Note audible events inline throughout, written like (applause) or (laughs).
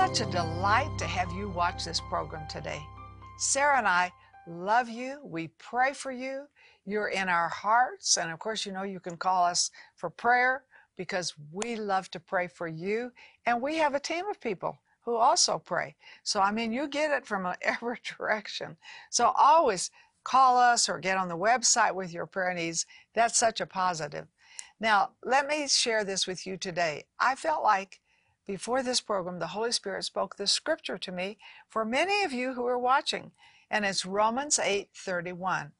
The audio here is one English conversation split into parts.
Such a delight to have you watch this program today. Sarah and I love you. We pray for you. You're in our hearts. And of course, you know you can call us for prayer because we love to pray for you. And we have a team of people who also pray. So, I mean, you get it from (laughs) every direction. So, always call us or get on the website with your prayer needs. That's such a positive. Now, let me share this with you today. I felt like before this program, the Holy Spirit spoke this scripture to me for many of you who are watching, and it's Romans 8:31.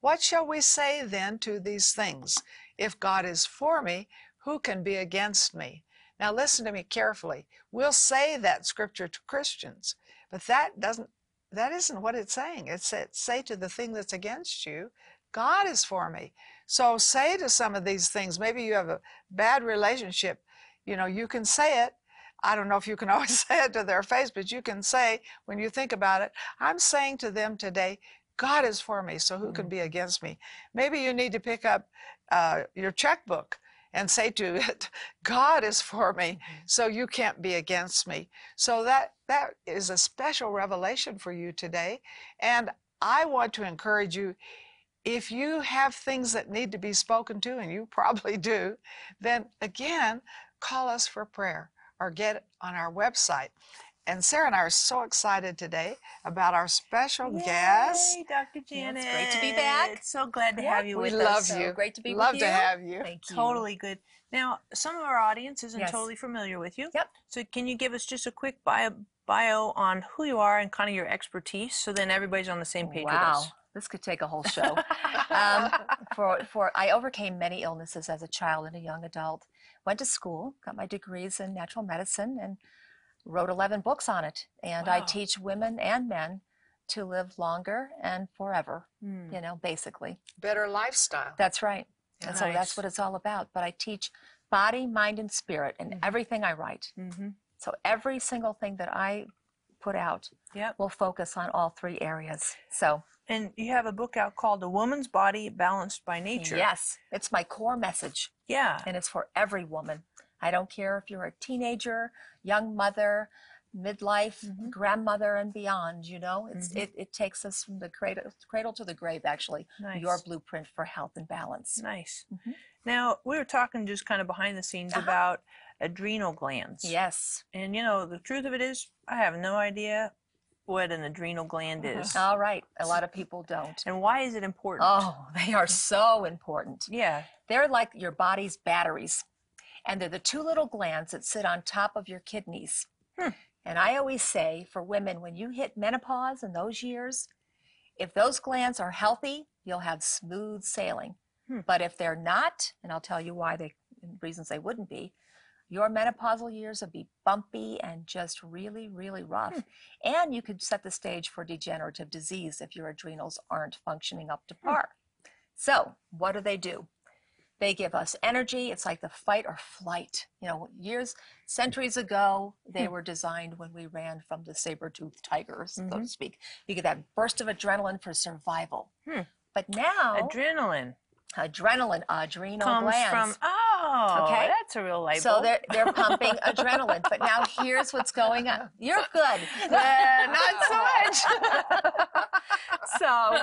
What shall we say then to these things? If God is for me, who can be against me? Now listen to me carefully. We'll say that scripture to Christians, but that doesn't that isn't what it's saying. It say to the thing that's against you, God is for me. So say to some of these things, maybe you have a bad relationship, you know, you can say it. I don't know if you can (laughs) always say it to their face, but you can say, when you think about it, I'm saying to them today, God is for me, so who can Mm. be against me? Maybe you need to pick up uh, your checkbook and say to (laughs) it, God is for me, so you can't be against me. So that that is a special revelation for you today. And I want to encourage you if you have things that need to be spoken to, and you (laughs) probably do, then again, call us for prayer or get on our website. And Sarah and I are so excited today about our special guest. Yay, Dr. Yeah, Janet. it's great to be back. So glad to Yeah, have you we with love us. So you. great to be Love with you. Love to have you. Thank you. Totally good. Now, some of our audience isn't Yes. totally familiar with you. Yep. So, can you give us just a quick bio, bio on who you are and kind of your expertise, so then everybody's on the same page Wow, with us? this could take a whole show. (laughs) um, for for I overcame many illnesses as a child and a young adult. Went to school, got my degrees in natural medicine, and wrote 11 books on it. And I teach women and men to live longer and forever. Hmm. You know, basically. Better lifestyle. That's right. And so that's what it's all about. But I teach body, mind, and spirit in Mhm. everything I write. Mm-hmm. So every single thing that I put out Yep. will focus on all three areas. So And you have a book out called A Woman's Body Balanced by Nature." yes, it's my core message, Yeah. and it's for every woman. I don't care if you're a teenager, young mother, midlife, Mhm. grandmother, and beyond. You know, it's Mhm. it, it takes us from the cradle, cradle to the grave. Actually, Nice. your blueprint for health and balance. Nice. Mhm. Now we were talking just kind of behind the scenes Uh-huh. about adrenal glands. Yes. And you know, the truth of it is, I have no idea what an adrenal gland is. All right. A lot of people don't. And why is it important? Oh, (laughs) they are so important. Yeah. They're like your body's batteries. And they're the two little glands that sit on top of your kidneys. Hmm. And I always say for women, when you hit menopause in those years, if those glands are healthy, you'll have smooth sailing. Hmm. But if they're not, and I'll tell you why they reasons they wouldn't be, your menopausal years will be bumpy and just really, really rough. Hmm. And you could set the stage for degenerative disease if your adrenals aren't functioning up to Hmm. par. So, what do they do? They give us energy. It's like the fight or flight. You know, years, centuries ago, they Hmm. were designed when we ran from the saber-toothed tigers, so to Mhm. speak. You get that burst of adrenaline for survival. Hmm. But now, Adrenaline adrenaline, adrenal comes glands. from oh, Okay. that's a real light so they're they're pumping (laughs) adrenaline. But now here's what's going on. You're good. (laughs) Uh, not so much. (laughs) so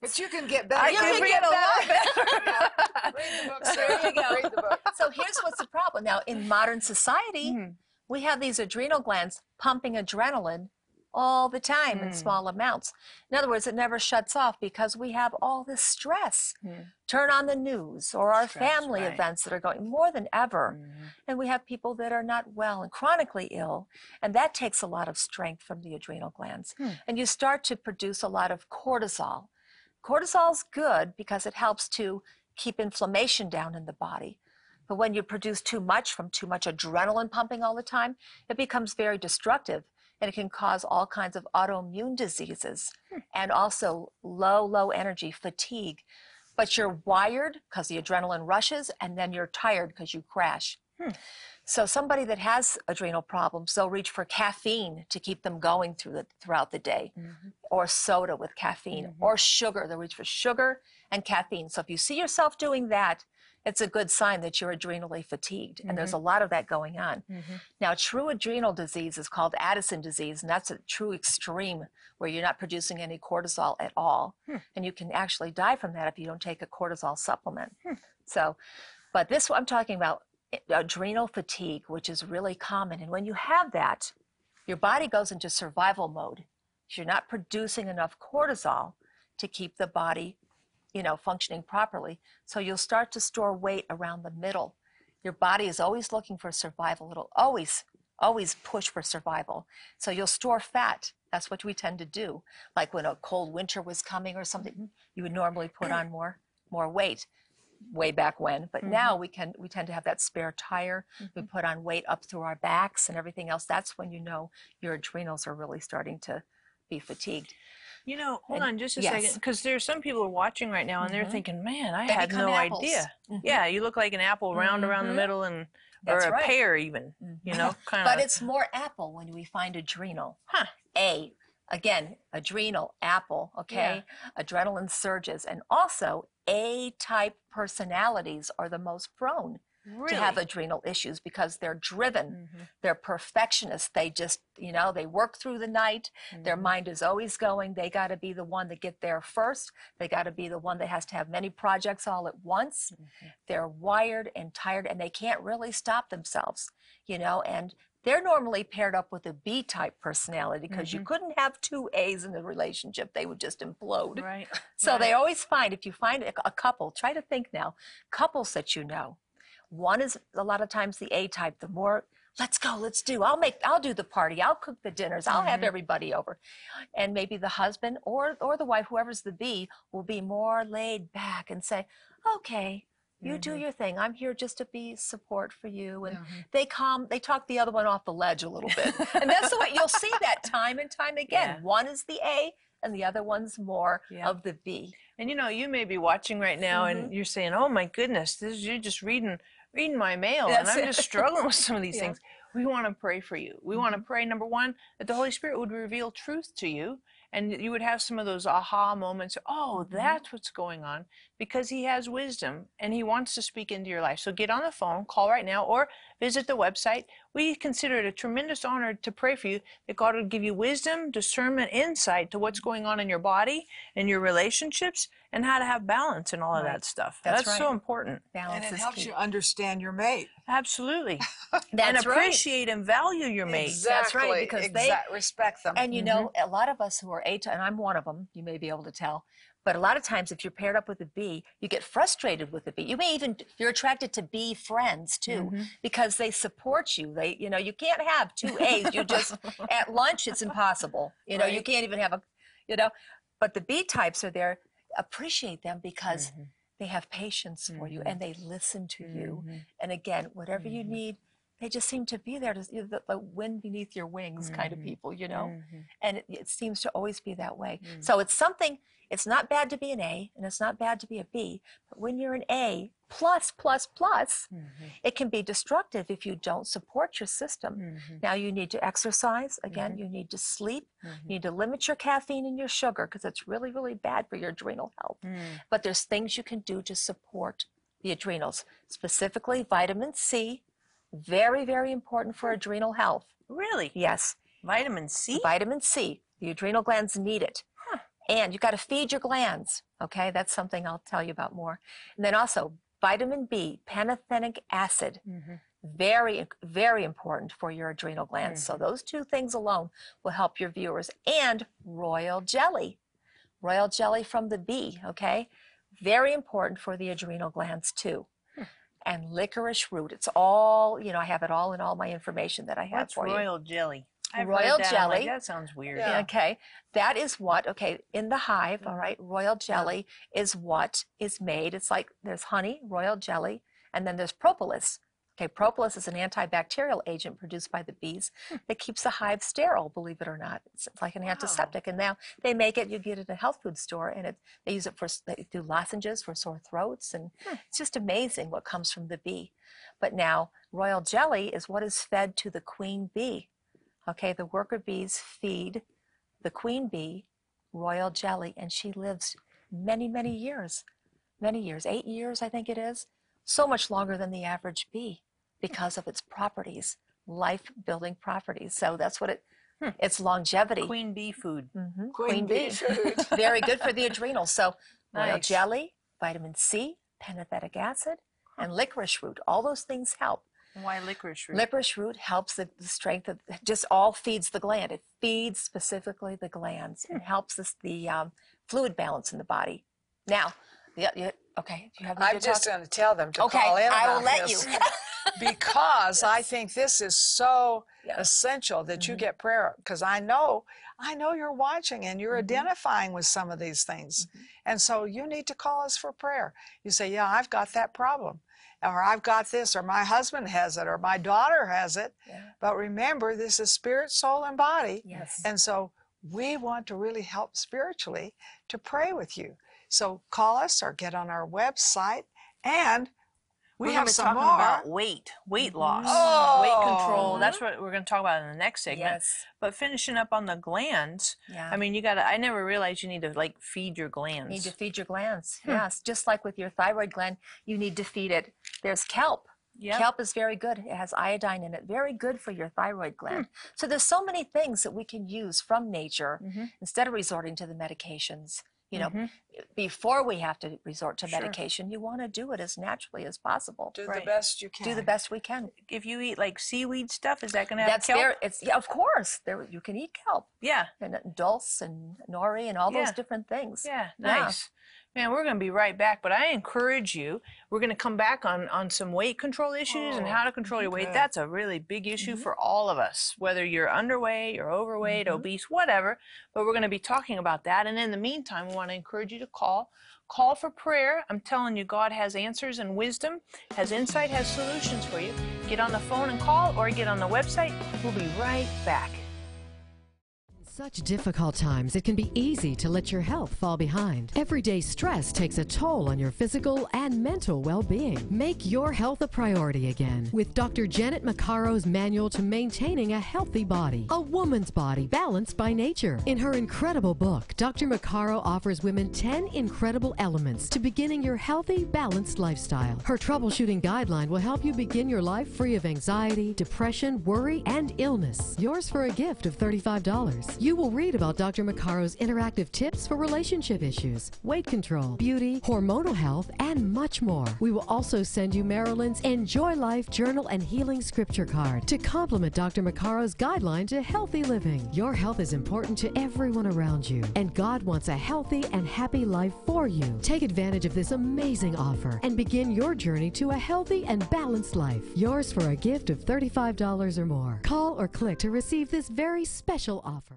But you can get better. I you can can read get a a lot lot Read the book, There you go. Read the book. So here's what's the problem. Now, in modern society, Mhm. we have these adrenal glands pumping adrenaline all the time in Mm. small amounts. In other words, it never shuts off because we have all this stress. Mm. Turn on the news or our Stress, family right. events that are going more than ever. Mhm. And we have people that are not well and chronically ill. And that takes a lot of strength from the adrenal glands. Hmm. And you start to produce a lot of cortisol. Cortisol is good because it helps to keep inflammation down in the body. But when you produce too much from too much adrenaline pumping all the time, it becomes very destructive and it can cause all kinds of autoimmune diseases and also low, low energy, fatigue. But you're wired because the adrenaline rushes and then you're tired because you crash. Hmm. So somebody that has adrenal problems, they'll reach for caffeine to keep them going through the, throughout the day, Mhm. or soda with caffeine, Mhm. or sugar. They'll reach for sugar and caffeine. So if you see yourself doing that, it's a good sign that you're adrenally fatigued. And there's a Mm-hmm. lot of that going on. Now, true adrenal disease is called Addison disease, and that's a true extreme where you're not producing any cortisol at all. Hmm. And you can actually die from that if you don't take a cortisol supplement. Hmm. So, but this I'm talking about eh, adrenal fatigue, which is really common. And when you have that, your body goes into survival mode. You're not producing enough cortisol to keep the body, you know, functioning properly. So you'll start to store weight around the middle. Your body is always looking for survival. It'll always, always push for survival. So you'll store fat. That's what we tend to do. Like when a cold winter was coming or something, you would normally put on more, more weight way back when but mm-hmm. now we can we tend to have that spare tire we mm-hmm. put on weight up through our backs and everything else that's when you know your adrenals are really starting to be fatigued You know, hold on just a yes. second, because there's some people are watching right now and they're Mhm. thinking, "Man, I They had no apples. idea." Mhm. Yeah, you look like an apple, round around the Mhm. middle, and or That's a right. pear even. You know, (laughs) kind of. but it's more apple when we find adrenal Huh. a again adrenal apple okay adrenaline surges and also a type personalities are the most prone really. to have adrenal issues because they're driven Mhm. they're perfectionists they just you know they work through the night their Mhm. mind is always going they got to be the one that get there first they got to be the one that has to have many projects all at once Mhm. they're wired and tired and they can't really stop themselves you know and they're normally paired up with a b type personality because you Mhm. couldn't have two a's in the relationship they would just implode Right. (laughs) so they always find if you find a couple, try to think now, couples that you know. One is a lot of times the A type, the more let's go, let's do. I'll make I'll do the party, I'll cook the dinners, I'll have Mhm. everybody over. And maybe the husband or or the wife, whoever's the B, will be more laid back and say, Okay, you do Mhm. your thing. I'm here just to be support for you. And Mhm. they calm, they talk the other one off the ledge a little bit. and that's the way you'll (laughs) see that time and time again. Yeah. One is the A and the other one's more Yeah. of the B. And you know, you may be watching right now Mm-hmm. and you're saying, "Oh my goodness, this is, you're just reading reading my mail and I'm it. just struggling with (laughs) some of these Yeah. things." We want to pray for you. We want to pray number 1 that the Holy Spirit would reveal truth to you and you would have some of those aha moments, "Oh, Mhm. that's what's going on." Because he has wisdom and he wants to speak into your life. So get on the phone, call right now or visit the website. We consider it a tremendous honor to pray for you that God would give you wisdom, discernment, insight to what's going on in your body and your relationships and how to have balance and all of that stuff. That's That's, so important. Balance And it is helps key. you understand your mate. Absolutely. (laughs) and That's right. appreciate and value your mate. That's right, because they- respect them. And you know, mm-hmm. a lot of us who are A type, and I'm one of them, you may be able to tell, but a lot of times if you're paired up with a B, you get frustrated with the B. You may even, you're attracted to B friends too, Mhm. because they support you. They, you know, you can't have two A's. You just, (laughs) at lunch, it's impossible. You know, you can't even have a, you know, but the B types are there. Appreciate them because Mhm. they have patience for you Mhm. and they listen to you. Mhm. And again, whatever you Mhm. need, they just seem to be there to the, the wind beneath your wings kind of Mhm. people, you know? Mhm. And it, it seems to always be that way. Mm. So it's something, it's not bad to be an A and it's not bad to be a B, but when you're an A plus, plus, plus, Mhm. it can be destructive if you don't support your system. Mhm. Now you need to exercise. Again, you need to sleep. You need to limit your caffeine and your sugar because it's really, really bad for your adrenal health. Mm. But there's things you can do to support the adrenals, specifically vitamin C. Very, very important for adrenal health. Really? Yes, Vitamin C? vitamin C. The adrenal glands need it. Huh. And you've got to feed your glands. Okay, that's something I'll tell you about more. And then also vitamin B, pantothenic acid. Mm-hmm. Very, very important for your adrenal glands. So those two things alone will help your viewers. And royal jelly. Royal jelly from the bee, okay? Very important for the adrenal glands too. And licorice root. It's all, you know, I have it all in all my information that I have What's for you. That's royal jelly? I've heard Royal that, I'm like, jelly. that sounds weird. Yeah. Okay, that is what, okay, in the hive, all Mhm. royal jelly is what is made. It's like there's honey, royal jelly, and then there's propolis. Okay, propolis is an antibacterial agent produced by the bees that keeps the hive sterile, believe it or not. It's like an Wow. antiseptic. And now they make it, you get it at a health food store, and it, they use it for, they do lozenges for sore throats. And Hmm. it's just amazing what comes from the bee. But now, royal jelly is what is fed to the queen bee. Okay, the worker bees feed the queen bee royal jelly, and she lives many, many years. Many years, eight years, I think it is. so much longer than the average bee because of its properties, life building properties. So that's what it, Hmm. it's longevity. Queen bee food. Mhm, Queen bee food. (laughs) Very good for the adrenals. So royal jelly, vitamin C, pantothenic acid, and licorice root. All those things help. Why licorice root? Licorice root helps the, the strength of just all feeds the gland. It feeds specifically the glands Hmm. and helps us the um, fluid balance in the body. Now, yeah, yeah, okay. Do you have I'm just going to tell them to Okay, call in I will let this you. (laughs) because I think this is so Yes. essential that you Mhm. get prayer because I know I know you're watching and you're Mhm. identifying with some of these things. Mhm. And so you need to call us for prayer. You say, "Yeah, I've got that problem." Or I've got this, or my husband has it, or my daughter has it. Yeah. But remember, this is spirit, soul, and body. Yes. And so we want to really help spiritually to pray with you. So call us or get on our website and we we're have some talking more. about weight, weight loss, Oh. weight control. That's what we're going to talk about in the next segment. Yes. But finishing up on the glands, Yeah. I mean, you got to, I never realized you need to like feed your glands. You need to feed your glands. Hmm. Yes. Just like with your thyroid gland, you need to feed it. There's kelp. Yep. Kelp is very good. It has iodine in it. Very good for your thyroid gland. So there's so many things that we can use from nature Mhm. instead of resorting to the medications. You know, Mhm. before we have to resort to Sure. medication, you want to do it as naturally as possible. Do the best you can. Do the best we can. If you eat like seaweed stuff, is that going to have That's kelp? there. It's yeah, of course. There you can eat kelp Yeah. and uh, dulse and nori and all Yeah. those different things. Yeah, Yeah. Man, we're going to be right back, but I encourage you. We're going to come back on on some weight control issues and Oh, how to control your weight. That's a really big issue Mhm. for all of us, whether you're underweight, you're overweight, Mhm. obese, whatever. But we're going to be talking about that. And in the meantime, we want to encourage you to call. Call for prayer. I'm telling you, God has answers and wisdom, has insight, has solutions for you. Get on the phone and call or get on the website. We'll be right back. Such difficult times, it can be easy to let your health fall behind. Everyday stress takes a toll on your physical and mental well being. Make your health a priority again with Dr. Janet Maccaro's manual to maintaining a healthy body, a woman's body balanced by nature. In her incredible book, Dr. Maccaro offers women 10 incredible elements to beginning your healthy, balanced lifestyle. Her troubleshooting guideline will help you begin your life free of anxiety, depression, worry, and illness. Yours for a gift of $35. You will read about Dr. Maccaro's interactive tips for relationship issues, weight control, beauty, hormonal health, and much more. We will also send you Marilyn's Enjoy Life Journal and Healing Scripture card to complement Dr. Maccaro's guideline to healthy living. Your health is important to everyone around you, and God wants a healthy and happy life for you. Take advantage of this amazing offer and begin your journey to a healthy and balanced life. Yours for a gift of $35 or more. Call or click to receive this very special offer.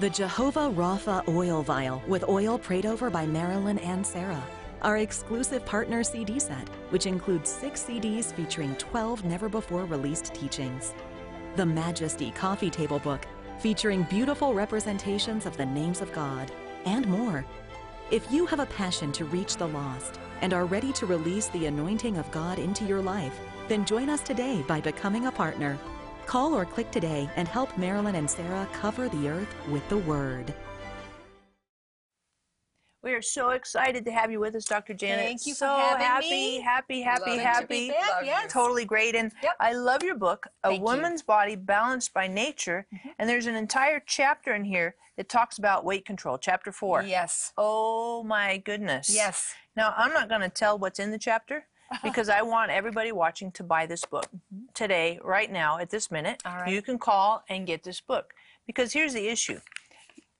the Jehovah Rapha oil vial with oil prayed over by Marilyn and Sarah, our exclusive partner CD set, which includes six CDs featuring 12 never before released teachings, the Majesty coffee table book featuring beautiful representations of the names of God, and more. If you have a passion to reach the lost and are ready to release the anointing of God into your life, then join us today by becoming a partner. Call or click today and help Marilyn and Sarah cover the earth with the Word. We are so excited to have you with us, Dr. Janet. Thank you for so having happy, me. happy, happy, Love it. happy, To be back, Love yes. Totally great. And Yep. I love your book, A Thank you. Mm-hmm. Woman's Body Balanced by Nature. And there's an entire chapter in here that talks about weight control, chapter four. Yes. Oh my goodness. Yes. Now, I'm not going to tell what's in the chapter because I want everybody watching to buy this book today, right now, at this minute. Mm-hmm. All right. You can call and get this book. Because here's the issue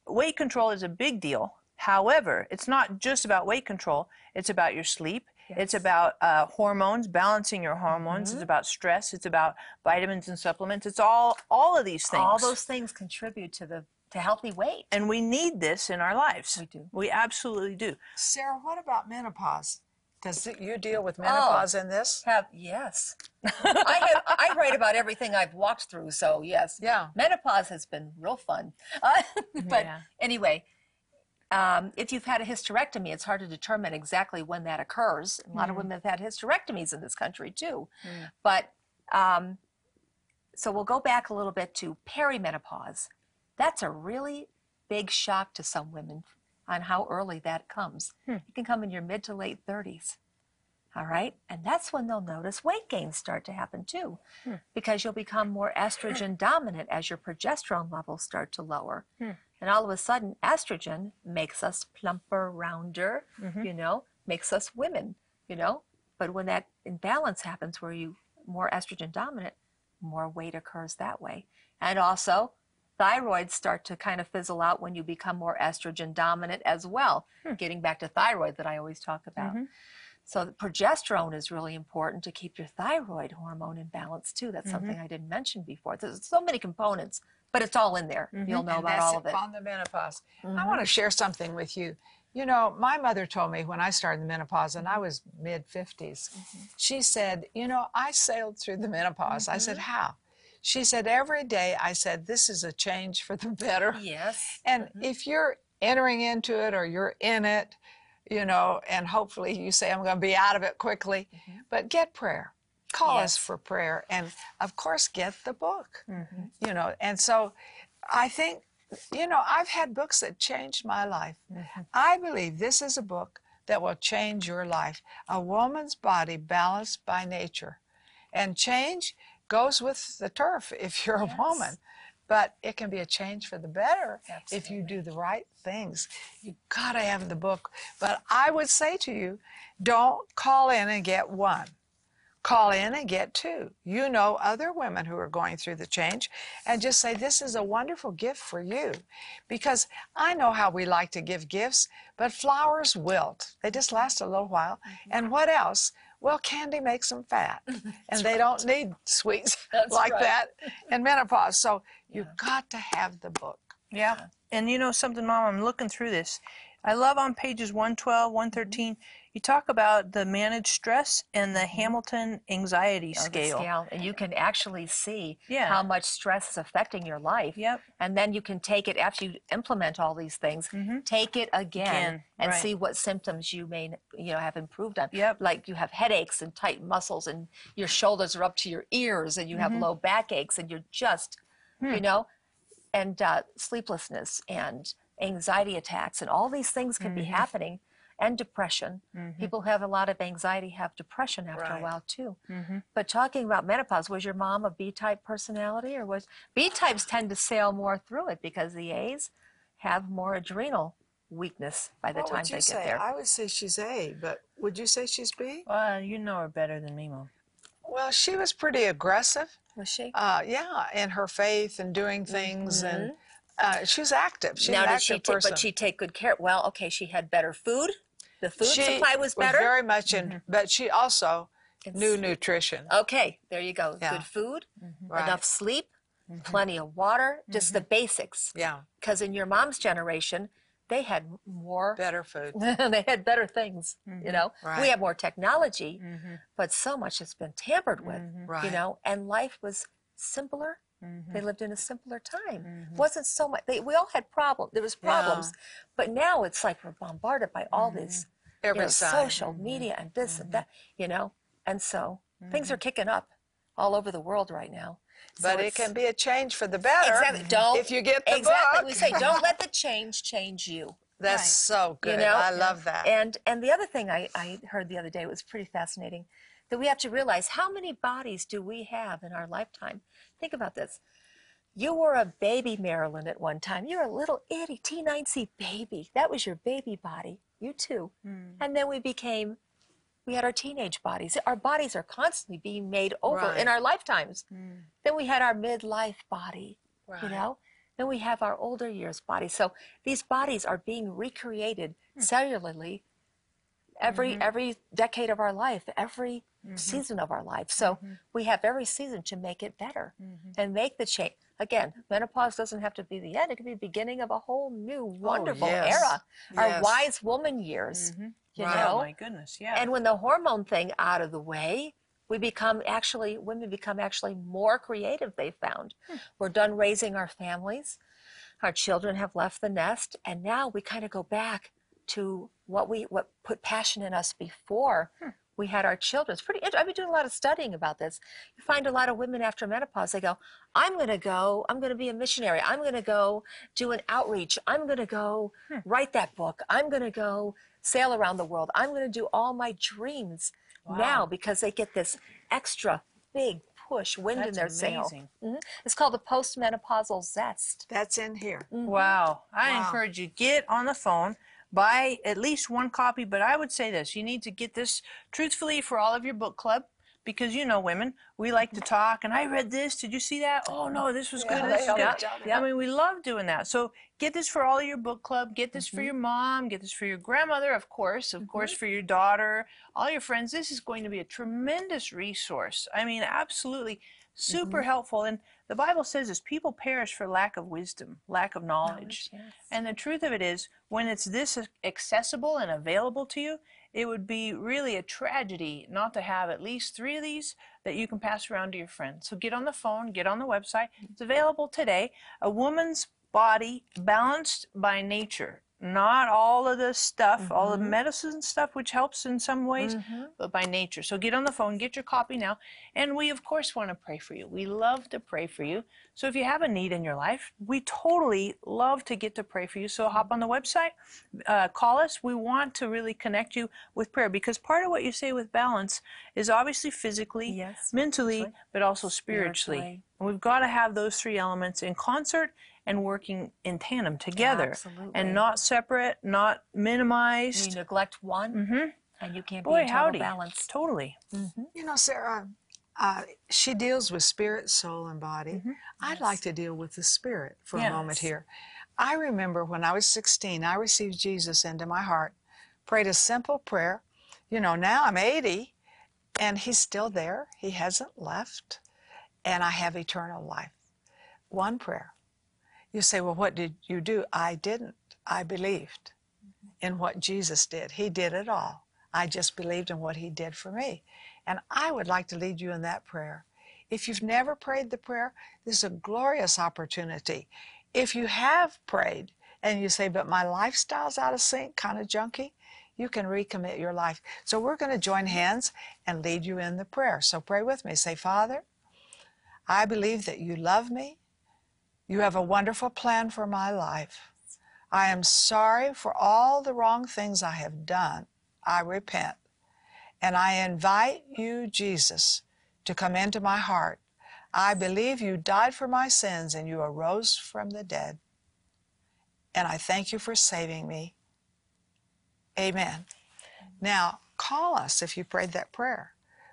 weight control is a big deal. However, it's not just about weight control, it's about your sleep. It's about uh, hormones, balancing your hormones. Mm-hmm. It's about stress. It's about vitamins and supplements. It's all all of these things. All those things contribute to the to healthy weight. and we need this in our lives. We do. We absolutely do. Sarah, what about menopause? Does it, you deal Oh. with menopause in this? Have yes. I have, I write about everything I've walked through, so yes. Yeah. Menopause has been real fun. (laughs) Uh, but Yeah. anyway, um, if you've had a hysterectomy, it's hard to determine exactly when that occurs. A lot of women have had hysterectomies in this country too. But um, so we'll go back a little bit to perimenopause. That's a really big shock to some women on how early that comes. Hmm. It can come in your mid to late 30s. All right. And that's when they'll notice weight gains start to happen too, hmm. because you'll become more estrogen dominant as your progesterone levels start to lower. Hmm. And all of a sudden, estrogen makes us plumper, rounder, mm-hmm. you know, makes us women, you know. But when that imbalance happens where you more estrogen dominant, more weight occurs that way. And also, thyroids start to kind of fizzle out when you become more estrogen dominant as well. Hmm. Getting back to thyroid that I always talk about. Mm-hmm. So the progesterone is really important to keep your thyroid hormone in balance too. That's mm-hmm. something I didn't mention before. There's so many components, but it's all in there. Mm-hmm. You'll know And about all of it. On the menopause. I want to share something with you. You know, my mother told me when I started the menopause, and I was mid 50s, she said, You know, I sailed through the menopause. I said, How? She said, Every day I said, This is a change for the (laughs) better. Yes. And mm-hmm. if you're entering into it or you're in it, you know, and hopefully you say, I'm going to be out of it quickly, mm-hmm. but get prayer. Call us for prayer. And of course, get the book, mm-hmm. you know. And so I think, you know, I've had books that changed my life. I believe this is a book that will change your life. A woman's body balanced by nature. And change goes with the turf (laughs) if you're a woman. But it can be a change for the better if you do the right things. You gotta have the book. But I would say to you, don't call in and get one. Call in and get two. You know other women who are going through the change and just say, This is a wonderful gift for you. Because I know how we like to give gifts, but flowers wilt. They just last a little while. Mm-hmm. And what else? Well, candy makes them fat, (laughs) and they don't need sweets (laughs) like right. that in menopause. So you've got to have the book. Yeah. And you know something, Mom, I'm looking through this. I love on pages 112, 113, you talk about the managed stress and the Hamilton anxiety Oh, the scale. And you can actually see Yeah. how much stress is affecting your life. Yep. And then you can take it after you implement all these things, take it again, Again, and right. see what symptoms you may you know have improved on. Yep. Like you have headaches and tight muscles and your shoulders are up to your ears and you have Mm-hmm. low backaches and you're just Hmm. you know and uh, sleeplessness and anxiety attacks and all these things can be Mm-hmm. happening and depression. People who have a lot of anxiety have depression after Right. a while too. Mm-hmm. But talking about menopause, was your mom a B type personality or was B types tend to sail more through it because the A's have more adrenal weakness by the What time would they you get say? there. I would say she's A, but would you say she's B? Well, you know her better than me, Mom. Well, she was pretty aggressive. Was she? Uh, yeah, in her faith and doing things, and uh, she was active. She's now did active she ta- person. but she take good care well, okay, she had better food. The food She supply was better. Was very much in, mm-hmm. but she also knew nutrition. Okay, there you go. Yeah. Good food, mm-hmm. Right. enough sleep, mm-hmm. plenty of water, just the basics. Yeah, Because in your mom's generation, they had more, better food. (laughs) they had better things, you know? Right. We have more technology, but so much has been tampered with, you Right. know? And life was simpler. They mm-hmm. lived in a simpler time. Mm-hmm. wasn't so much. They, we all had problems. There was problems, but now it's like we're bombarded by all mm-hmm. this you Every know, social media and this and that, you know. And so things are kicking up all over the world right now. So But it can be a change for the better. exactly don't if you get the exactly. book. We say don't let (laughs) the change change you. That's Right. so good. You know, I love that. And and the other thing I, I heard the other day was pretty fascinating that we have to realize how many bodies do we have in our lifetime? Think about this. You were a baby, Marilyn, at one time. You're a little itty T9C baby. That was your baby body. You too. Hmm. And then we became, we had our teenage bodies. Our bodies are constantly being made over Right. in our lifetimes. Hmm. Then we had our midlife body, you know? Then we have our older years body. So these bodies are being recreated hmm. cellularly every mm-hmm. every decade of our life, every Mm-hmm. season of our life. So mm-hmm. we have every season to make it better mm-hmm. and make the change. Again, menopause doesn't have to be the end, it could be the beginning of a whole new oh, wonderful yes. era. Our wise woman years. You Right. know? Oh my goodness, yeah. And when the hormone thing out of the way, we become actually women become actually more creative. They found hmm. we're done raising our families, our children have left the nest, and now we kind of go back to what we what put passion in us before hmm. We had our children. It's pretty. I've been doing a lot of studying about this. You find a lot of women after menopause. They go, "I'm going to go. I'm going to be a missionary. I'm going to go do an outreach. I'm going to go write that book. I'm going to go sail around the world. I'm going to do all my dreams now because they get this extra big push, wind in That's their sail. amazing. Mhm. It's called the postmenopausal zest. That's in here. Wow. I Wow. encourage you get on the phone, buy at least one copy, but I would say this, you need to get this truthfully for all of your book club because you know women, we like to talk and I read this, did you see that? Oh no, this was good. This yeah, yeah. I mean, we love doing that. So get this for all of your book club, get this Mm-hmm. for your mom, get this for your grandmother, of course, of course for your daughter, all your friends. This is going to be a tremendous resource. I mean, absolutely super Mm-hmm. helpful and the bible says this people perish for lack of wisdom lack of knowledge yes. and the truth of it is, when it's this accessible and available to you, it would be really a tragedy not to have at least three of these that you can pass around to your friends. So get on the phone, get on the website. It's available today. A woman's body balanced by nature. Not all of the stuff, all the medicine stuff, which helps in some ways, but by nature. So get on the phone, get your copy now. And we, of course, want to pray for you. We love to pray for you. So if you have a need in your life, we totally love to get to pray for you. So hop on the website, uh, call us. We want to really connect you with prayer because part of what you say with balance is obviously physically, Yes, mentally, but also spiritually. Spiritually. And we've got to have those three elements in concert and working in tandem together Absolutely. and not separate, not minimized. You neglect one, Mhm. and you can't Boy, be in total howdy. balance. Totally. You know, Sarah, uh, she deals with spirit, soul, and body. I'd like to deal with the spirit for a moment here. I remember when I was 16, I received Jesus into my heart, prayed a simple prayer. You know, now I'm 80 and he's still there. He hasn't left, and I have eternal life. One prayer. You say, Well, what did you do? I didn't. I believed mm-hmm. in what Jesus did. He did it all. I just believed in what He did for me. And I would like to lead you in that prayer. If you've never prayed the prayer, this is a glorious opportunity. If you have prayed and you say, but my lifestyle's out of sync, kind of junky, you can recommit your life. So we're going to join hands and lead you in the prayer. So pray with me. Say, Father, I believe that you love me. You have a wonderful plan for my life. I am sorry for all the wrong things I have done. I repent. And I invite you, Jesus, to come into my heart. I believe you died for my sins and you arose from the dead. And I thank you for saving me. Amen. Now, call us if you prayed that prayer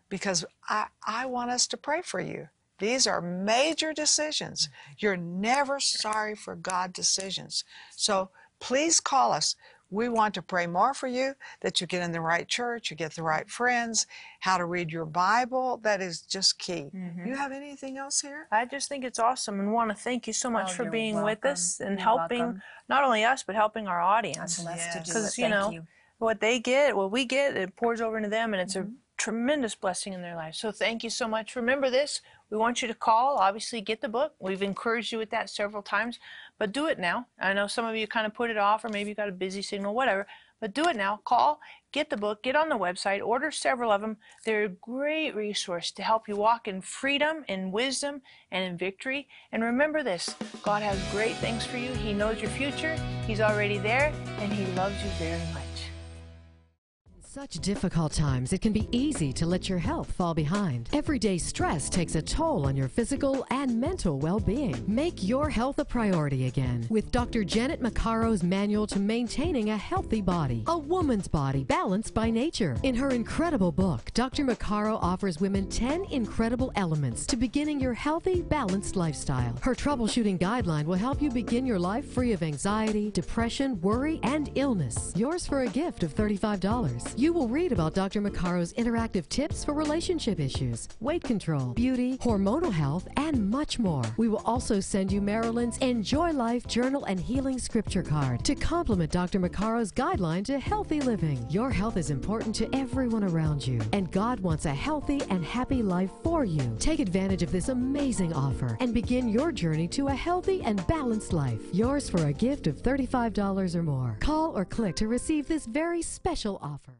because I, I want us to pray for you. These are major decisions. You're never sorry for God decisions. So please call us. We want to pray more for you that you get in the right church, you get the right friends, how to read your Bible. That is just key. You have anything else here? I just think it's awesome and want to thank you so much Oh, for you're being with us and You're helping welcome. not only us but helping our audience. I'm blessed to Yes. Because you know you. what they get, what we get, it pours over into them, and it's Mm-hmm. a tremendous blessing in their life. So thank you so much. Remember this: we want you to call. Obviously, get the book. We've encouraged you with that several times, but do it now. I know some of you kind of put it off, or maybe you got a busy signal, whatever. But do it now. Call, get the book, get on the website, order several of them. They're a great resource to help you walk in freedom, in wisdom, and in victory. And remember this God has great things for you. He knows your future, He's already there, and He loves you very much. Such difficult times, it can be easy to let your health fall behind. Everyday stress takes a toll on your physical and mental well being. Make your health a priority again with Dr. Janet Maccaro's manual to maintaining a healthy body, a woman's body balanced by nature. In her incredible book, Dr. Maccaro offers women 10 incredible elements to beginning your healthy, balanced lifestyle. Her troubleshooting guideline will help you begin your life free of anxiety, depression, worry, and illness. Yours for a gift of $35. You will read about Dr. Maccaro's interactive tips for relationship issues, weight control, beauty, hormonal health, and much more. We will also send you Marilyn's Enjoy Life Journal and Healing Scripture card to complement Dr. Maccaro's guideline to healthy living. Your health is important to everyone around you, and God wants a healthy and happy life for you. Take advantage of this amazing offer and begin your journey to a healthy and balanced life. Yours for a gift of $35 or more. Call or click to receive this very special offer.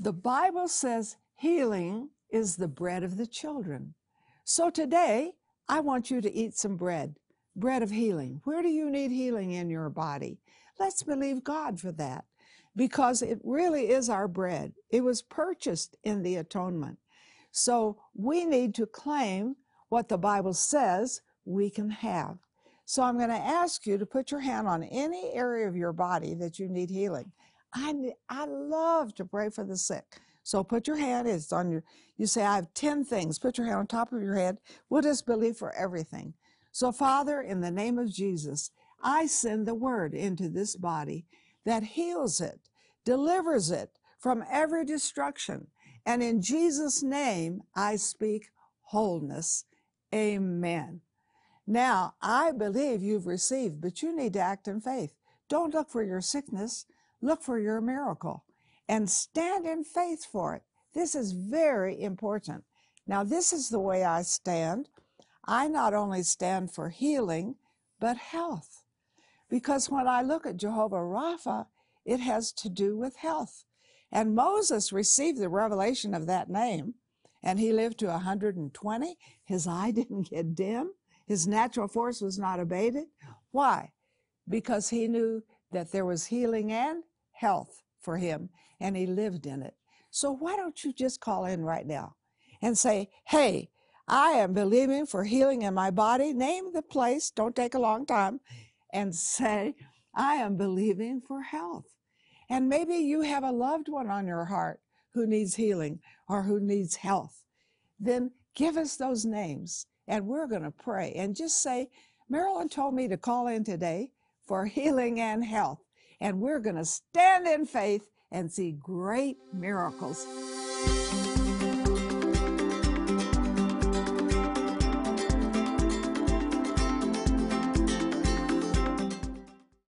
The Bible says healing is the bread of the children. So today, I want you to eat some bread, bread of healing. Where do you need healing in your body? Let's believe God for that because it really is our bread. It was purchased in the atonement. So we need to claim what the Bible says we can have. So I'm going to ask you to put your hand on any area of your body that you need healing. I, I love to pray for the sick. So put your hand, it's on your, you say, I have 10 things. Put your hand on top of your head. We'll just believe for everything. So, Father, in the name of Jesus, I send the word into this body that heals it, delivers it from every destruction. And in Jesus' name, I speak wholeness. Amen. Now, I believe you've received, but you need to act in faith. Don't look for your sickness. Look for your miracle and stand in faith for it. This is very important. Now, this is the way I stand. I not only stand for healing, but health. Because when I look at Jehovah Rapha, it has to do with health. And Moses received the revelation of that name, and he lived to 120. His eye (laughs) didn't get dim, his natural force was not abated. Why? Because he knew that there was healing and health for him, and he lived in it. So why don't you just call in right now and say, hey, I am believing for healing in my body. Name the place, don't take a long time, and say, I am believing for health. And maybe you have a loved one on your heart who needs healing or who needs health. Then give us those names and we're going to pray and just say, Marilyn told me to call in today for healing and health and we're going to stand in faith and see great miracles.